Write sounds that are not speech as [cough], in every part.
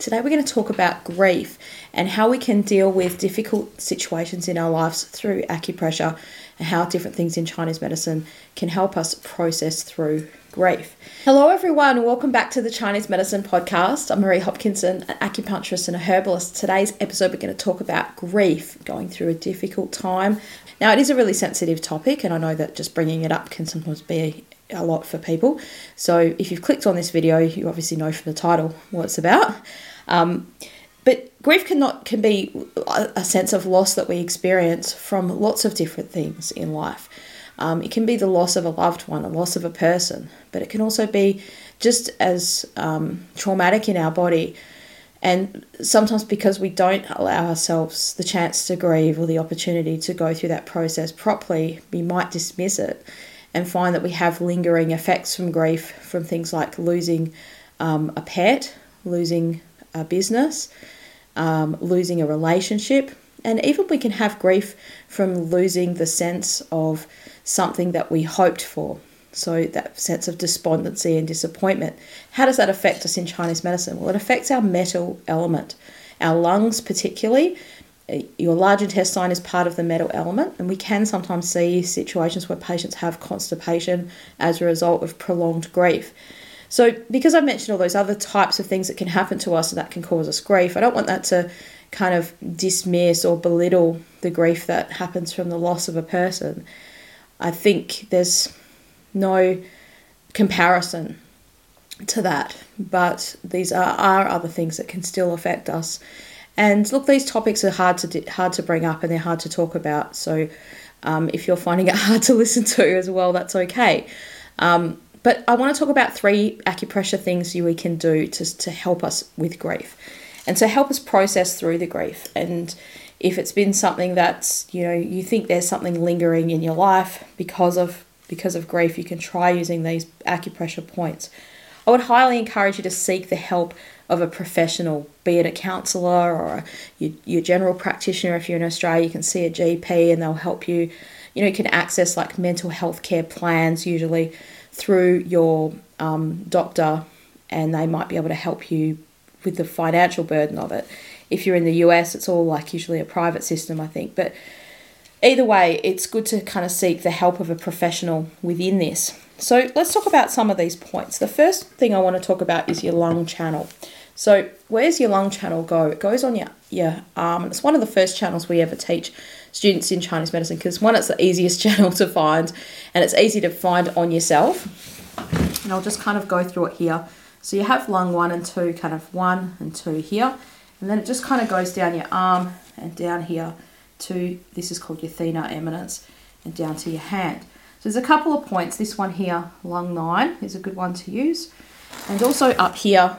Today, we're going to talk about grief and how we can deal with difficult situations in our lives through acupressure and how different things in Chinese medicine can help us process through grief. Hello, everyone. Welcome back to the Chinese Medicine Podcast. I'm Marie Hopkinson, an acupuncturist and a herbalist. Today's episode, we're going to talk about grief, going through a difficult time. Now, it is a really sensitive topic, and I know that just bringing it up can sometimes be a lot for people. So, if you've clicked on this video, you obviously know from the title what it's about. Um, but grief cannot can be a sense of loss that we experience from lots of different things in life. Um, it can be the loss of a loved one, a loss of a person, but it can also be just as um, traumatic in our body. And sometimes because we don't allow ourselves the chance to grieve or the opportunity to go through that process properly, we might dismiss it and find that we have lingering effects from grief from things like losing um, a pet, losing a business, um, losing a relationship, and even we can have grief from losing the sense of something that we hoped for. So, that sense of despondency and disappointment. How does that affect us in Chinese medicine? Well, it affects our metal element, our lungs, particularly. Your large intestine is part of the metal element, and we can sometimes see situations where patients have constipation as a result of prolonged grief. So, because I've mentioned all those other types of things that can happen to us and that can cause us grief, I don't want that to kind of dismiss or belittle the grief that happens from the loss of a person. I think there's no comparison to that, but these are, are other things that can still affect us. And look, these topics are hard to hard to bring up and they're hard to talk about. So, um, if you're finding it [laughs] hard to listen to as well, that's okay. Um, but I want to talk about three acupressure things we can do to, to help us with grief and to help us process through the grief. And if it's been something that's, you know, you think there's something lingering in your life because of because of grief, you can try using these acupressure points. I would highly encourage you to seek the help of a professional, be it a counsellor or a, your, your general practitioner. If you're in Australia, you can see a GP and they'll help you. You know, you can access like mental health care plans usually through your um, doctor, and they might be able to help you with the financial burden of it. If you're in the US, it's all like usually a private system, I think. But either way, it's good to kind of seek the help of a professional within this. So let's talk about some of these points. The first thing I want to talk about is your lung channel. So where's your lung channel go? It goes on your, your arm, it's one of the first channels we ever teach students in Chinese medicine because one, it's the easiest [laughs] channel to find and it's easy to find on yourself. And I'll just kind of go through it here. So you have lung one and two, kind of one and two here, and then it just kind of goes down your arm and down here to this is called your thenar eminence and down to your hand. So there's a couple of points. This one here, lung nine, is a good one to use, and also up here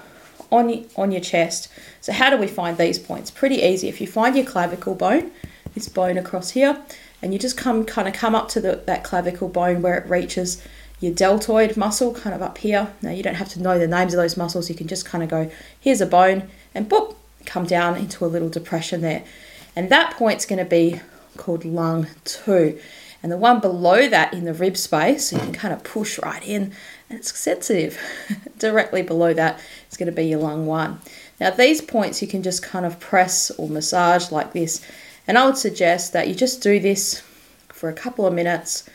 on on your chest. So how do we find these points? Pretty easy. If you find your clavicle bone, this bone across here, and you just come kind of come up to the, that clavicle bone where it reaches your deltoid muscle, kind of up here. Now you don't have to know the names of those muscles. You can just kind of go, here's a bone, and boop, come down into a little depression there. And that point's going to be called lung two. And the one below that in the rib space, you can kind of push right in, it's sensitive. [laughs] Directly below that is going to be your lung one. Now, these points you can just kind of press or massage like this and I would suggest that you just do this for a couple of minutes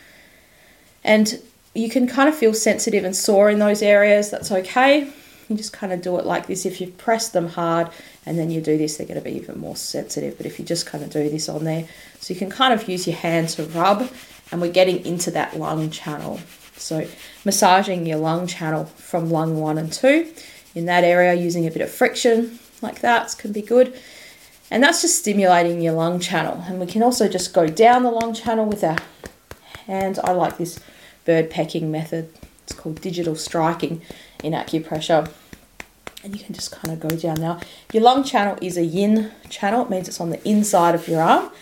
and you can kind of feel sensitive and sore in those areas. That's okay. You just kind of do it like this. If you press them hard and then you do this, they're going to be even more sensitive. But if you just kind of do this on there, so you can kind of use your hand to rub, and we're getting into that lung channel. So massaging your lung channel from lung one and two in that area using a bit of friction like that can be good. And that's just stimulating your lung channel. And we can also just go down the lung channel with our hands. I like this bird pecking method. It's called digital striking in acupressure. And you can just kind of go down now. Your lung channel is a yin channel. It means it's on the inside of your arm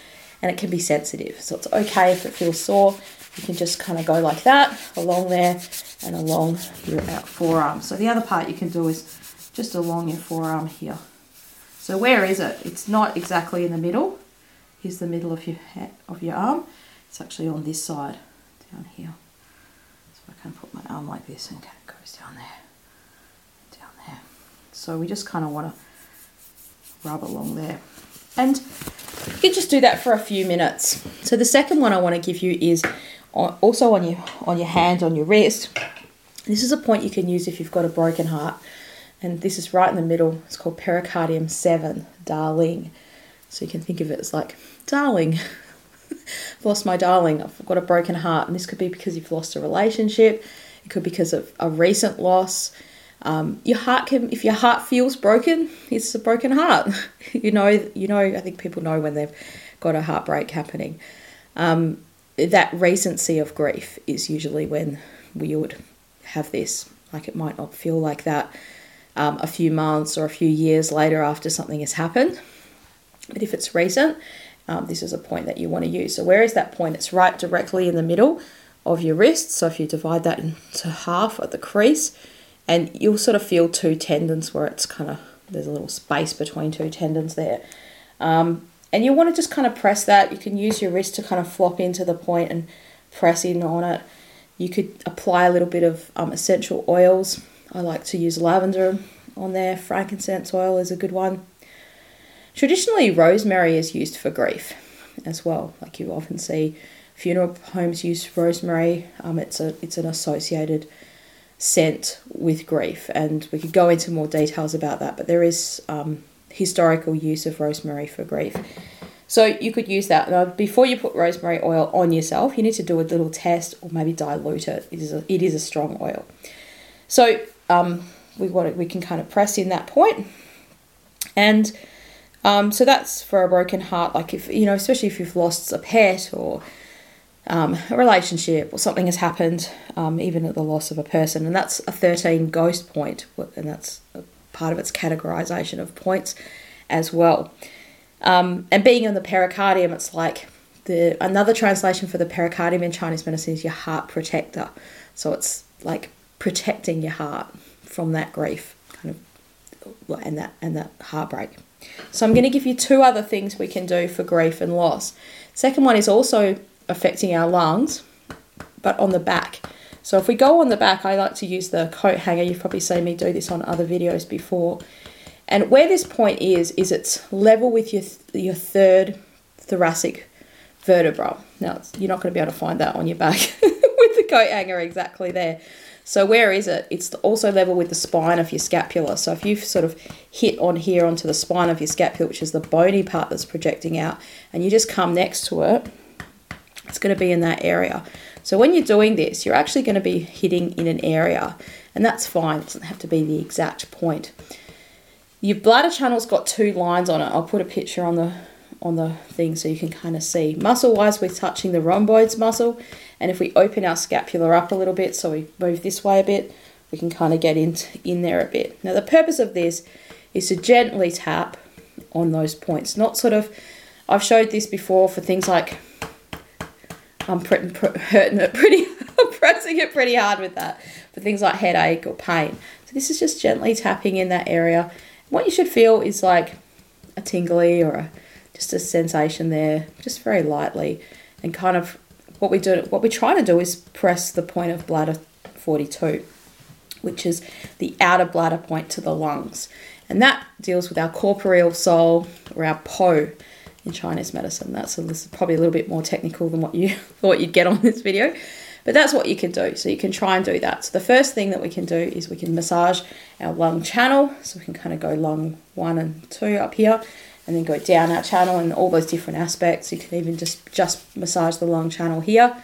and it can be sensitive. So it's okay if it feels sore. You can just kind of go like that along there and along your out forearm. So the other part you can do is just along your forearm here. So where is it? It's not exactly in the middle. Here's the middle of your of your arm. It's actually on this side, down here. So I can put my arm like this and it goes down there, down there. So we just kind of want to rub along there. And you can just do that for a few minutes. So the second one I want to give you is also on your on your hands, on your wrist. This is a point you can use if you've got a broken heart. And this is right in the middle. It's called pericardium 7, darling. So you can think of it as like, darling, I've [laughs] lost my darling, I've got a broken heart. And this could be because you've lost a relationship, it could be because of a recent loss. Um, your heart can, if your heart feels broken, it's a broken heart. [laughs] you know, you know. I think people know when they've got a heartbreak happening. Um, that recency of grief is usually when we would have this. Like it might not feel like that um, a few months or a few years later after something has happened. But if it's recent, um, this is a point that you want to use. So where is that point? It's right directly in the middle of your wrist. So if you divide that into half at the crease, and you'll sort of feel two tendons where it's kind of there's a little space between two tendons there. Um, and you want to just kind of press that. You can use your wrist to kind of flop into the point and press in on it. You could apply a little bit of um, essential oils. I like to use lavender on there. Frankincense oil is a good one. Traditionally, rosemary is used for grief as well. Like you often see funeral homes use rosemary. Um, it's a it's an associated scent with grief, and we could go into more details about that. But there is um, historical use of rosemary for grief. So you could use that. Now, before you put rosemary oil on yourself, you need to do a little test or maybe dilute it. It is a, it is a strong oil. So um, we want to, we can kind of press in that point. point, and um, so that's for a broken heart. Like if you know, especially if you've lost a pet or um, a relationship or something has happened, um, even at the loss of a person, and that's a thirteen ghost point, and that's part of its categorization of points as well. Um, and being in the pericardium, it's like the another translation for the pericardium in Chinese medicine is your heart protector. So it's like protecting your heart from that grief, kind of, and that and that heartbreak. So I'm going to give you two other things we can do for grief and loss. Second one is also affecting our lungs, but on the back. So if we go on the back, I like to use the coat hanger. You've probably seen me do this on other videos before. And where this point is, is it's level with your, your third thoracic vertebra. Now, you're not going to be able to find that on your back [laughs] with the coat hanger exactly there. So where is it? It's also level with the spine of your scapula. So if you sort of hit on here onto the spine of your scapula, which is the bony part that's projecting out, and you just come next to it, it's going to be in that area. So when you're doing this, you're actually going to be hitting in an area, and that's fine. It doesn't have to be the exact point. Your bladder channel's got two lines on it. I'll put a picture on the on the thing so you can kind of see. Muscle wise, we're touching the rhomboids muscle, and if we open our scapula up a little bit, so we move this way a bit, we can kind of get in, in there a bit. Now, the purpose of this is to gently tap on those points, not sort of. I've showed this before for things like I'm pre- pre- hurting it pretty, [laughs] pressing it pretty hard with that for things like headache or pain. So this is just gently tapping in that area. What you should feel is like a tingly or a just a sensation there, just very lightly, and kind of what we do, what we're trying to do is press the point of bladder 42, which is the outer bladder point to the lungs, and that deals with our corporeal soul or our po in Chinese medicine. That's a, this is probably a little bit more technical than what you [laughs] thought you'd get on this video. But that's what you can do. So you can try and do that. So the first thing that we can do is we can massage our lung channel. So we can kind of go lung one and two up here and then go down our channel and all those different aspects. You can even just, just massage the lung channel here.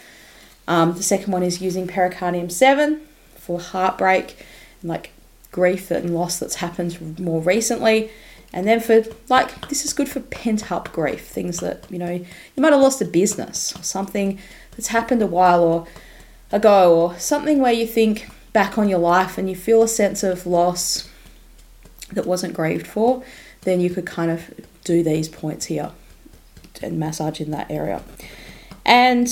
Um, the second one is using pericardium 7 for heartbreak and like grief and loss that's happened more recently. And then for like, this is good for pent up grief, things that, you know, you might have lost a business or something that's happened a while or ago, or something where you think back on your life and you feel a sense of loss that wasn't grieved for, then you could kind of do these points here and massage in that area. And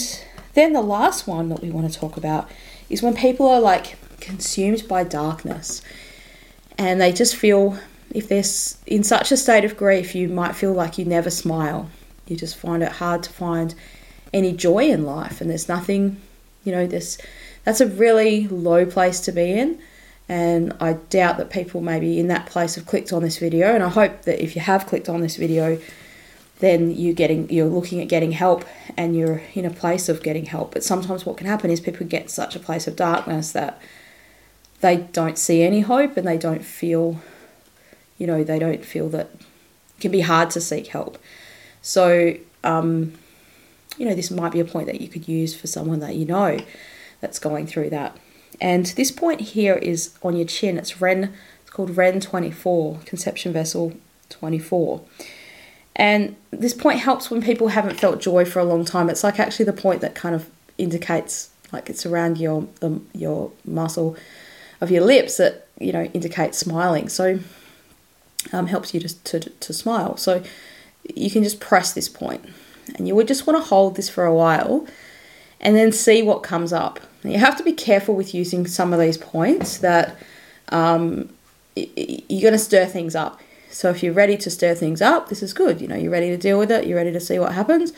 then the last one that we want to talk about is when people are like consumed by darkness and they just feel if they're in such a state of grief, you might feel like you never smile. You just find it hard to find any joy in life, and there's nothing, you know, this that's a really low place to be in. And I doubt that people maybe in that place have clicked on this video. And I hope that if you have clicked on this video, then you're getting you're looking at getting help and you're in a place of getting help. But sometimes what can happen is people get such a place of darkness that they don't see any hope and they don't feel you know, they don't feel that it can be hard to seek help. So um, you know, this might be a point that you could use for someone that you know that's going through that. And this point here is on your chin. It's Ren, it's called Ren 24, conception vessel 24. And this point helps when people haven't felt joy for a long time. It's like actually the point that kind of indicates, like it's around your your muscle of your lips that you know indicates smiling. So um, helps you to, to to smile. So you can just press this point and you would just want to hold this for a while and then see what comes up. You have to be careful with using some of these points that um, you're going to stir things up. So if you're ready to stir things up, this is good. You know, you're ready to deal with it, you're ready to see what happens,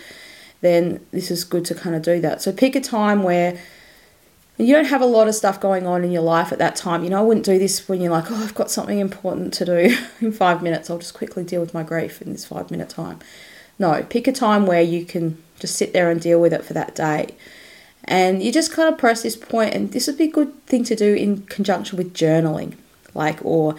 then this is good to kind of do that. So pick a time where you don't have a lot of stuff going on in your life at that time. You know, I wouldn't do this when you're like, oh, I've got something important to do [laughs] in five minutes. I'll just quickly deal with my grief in this five minute time. No, pick a time where you can just sit there and deal with it for that day. And you just kind of press this point, and this would be a good thing to do in conjunction with journaling, like, or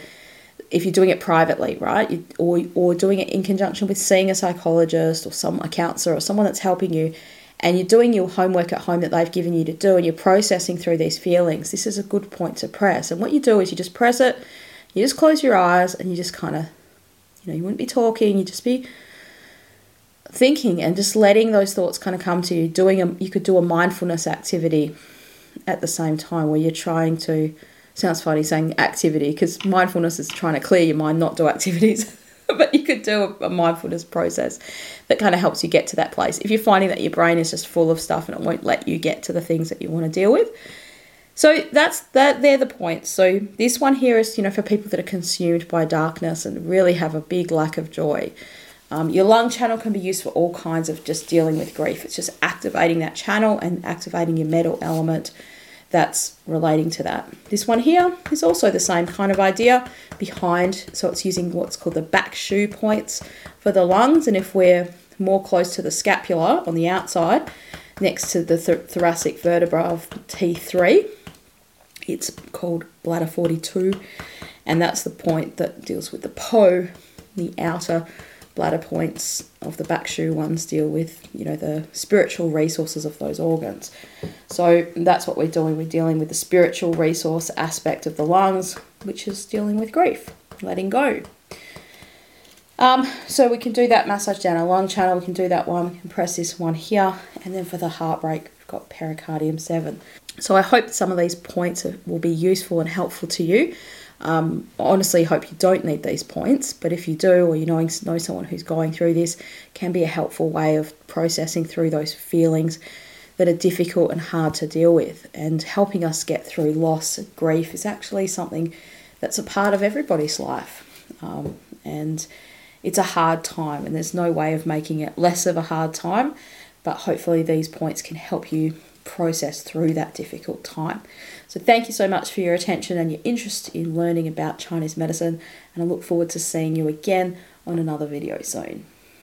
if you're doing it privately, right? or, or doing it in conjunction with seeing a psychologist or some a counselor or someone that's helping you, and you're doing your homework at home that they've given you to do, and you're processing through these feelings. This is a good point to press. And what you do is you just press it, you just close your eyes, and you just kind of, you know, you wouldn't be talking, you just be thinking and just letting those thoughts kind of come to you doing a you could do a mindfulness activity at the same time where you're trying to sounds funny saying activity because mindfulness is trying to clear your mind not do activities [laughs] [laughs] but you could do a, a, mindfulness process that kind of helps you get to that place. If you're finding that your brain is just full of stuff and it won't let you get to the things that you want to deal with. So that's that they're the points. So this one here is you know for people that are consumed by darkness and really have a big lack of joy. Um, your lung channel can be used for all kinds of just dealing with grief. It's just activating that channel and activating your metal element that's relating to that. This one here is also the same kind of idea behind, so it's using what's called the back shu points for the lungs. And if we're more close to the scapula on the outside, next to the th- thoracic vertebra of T3, it's called bladder 42, and that's the point that deals with the Po, the outer bladder points of the back shu ones deal with, you know, the spiritual resources of those organs. So that's what we're doing. We're dealing with the spiritual resource aspect of the lungs, which is dealing with grief, letting go. Um, so we can do that massage down our lung channel. We can do that one. We can press this one here, and then for the heartbreak, we've got pericardium seven. So I hope some of these points will be useful and helpful to you. Um, honestly hope you don't need these points, but if you do, or you know, know someone who's going through this, can be a helpful way of processing through those feelings that are difficult and hard to deal with. And helping us get through loss and grief is actually something that's a part of everybody's life. Um, and it's a hard time, and there's no way of making it less of a hard time, but hopefully, these points can help you process through that difficult time. So, thank you so much for your attention and your interest in learning about Chinese medicine, and I look forward to seeing you again on another video soon.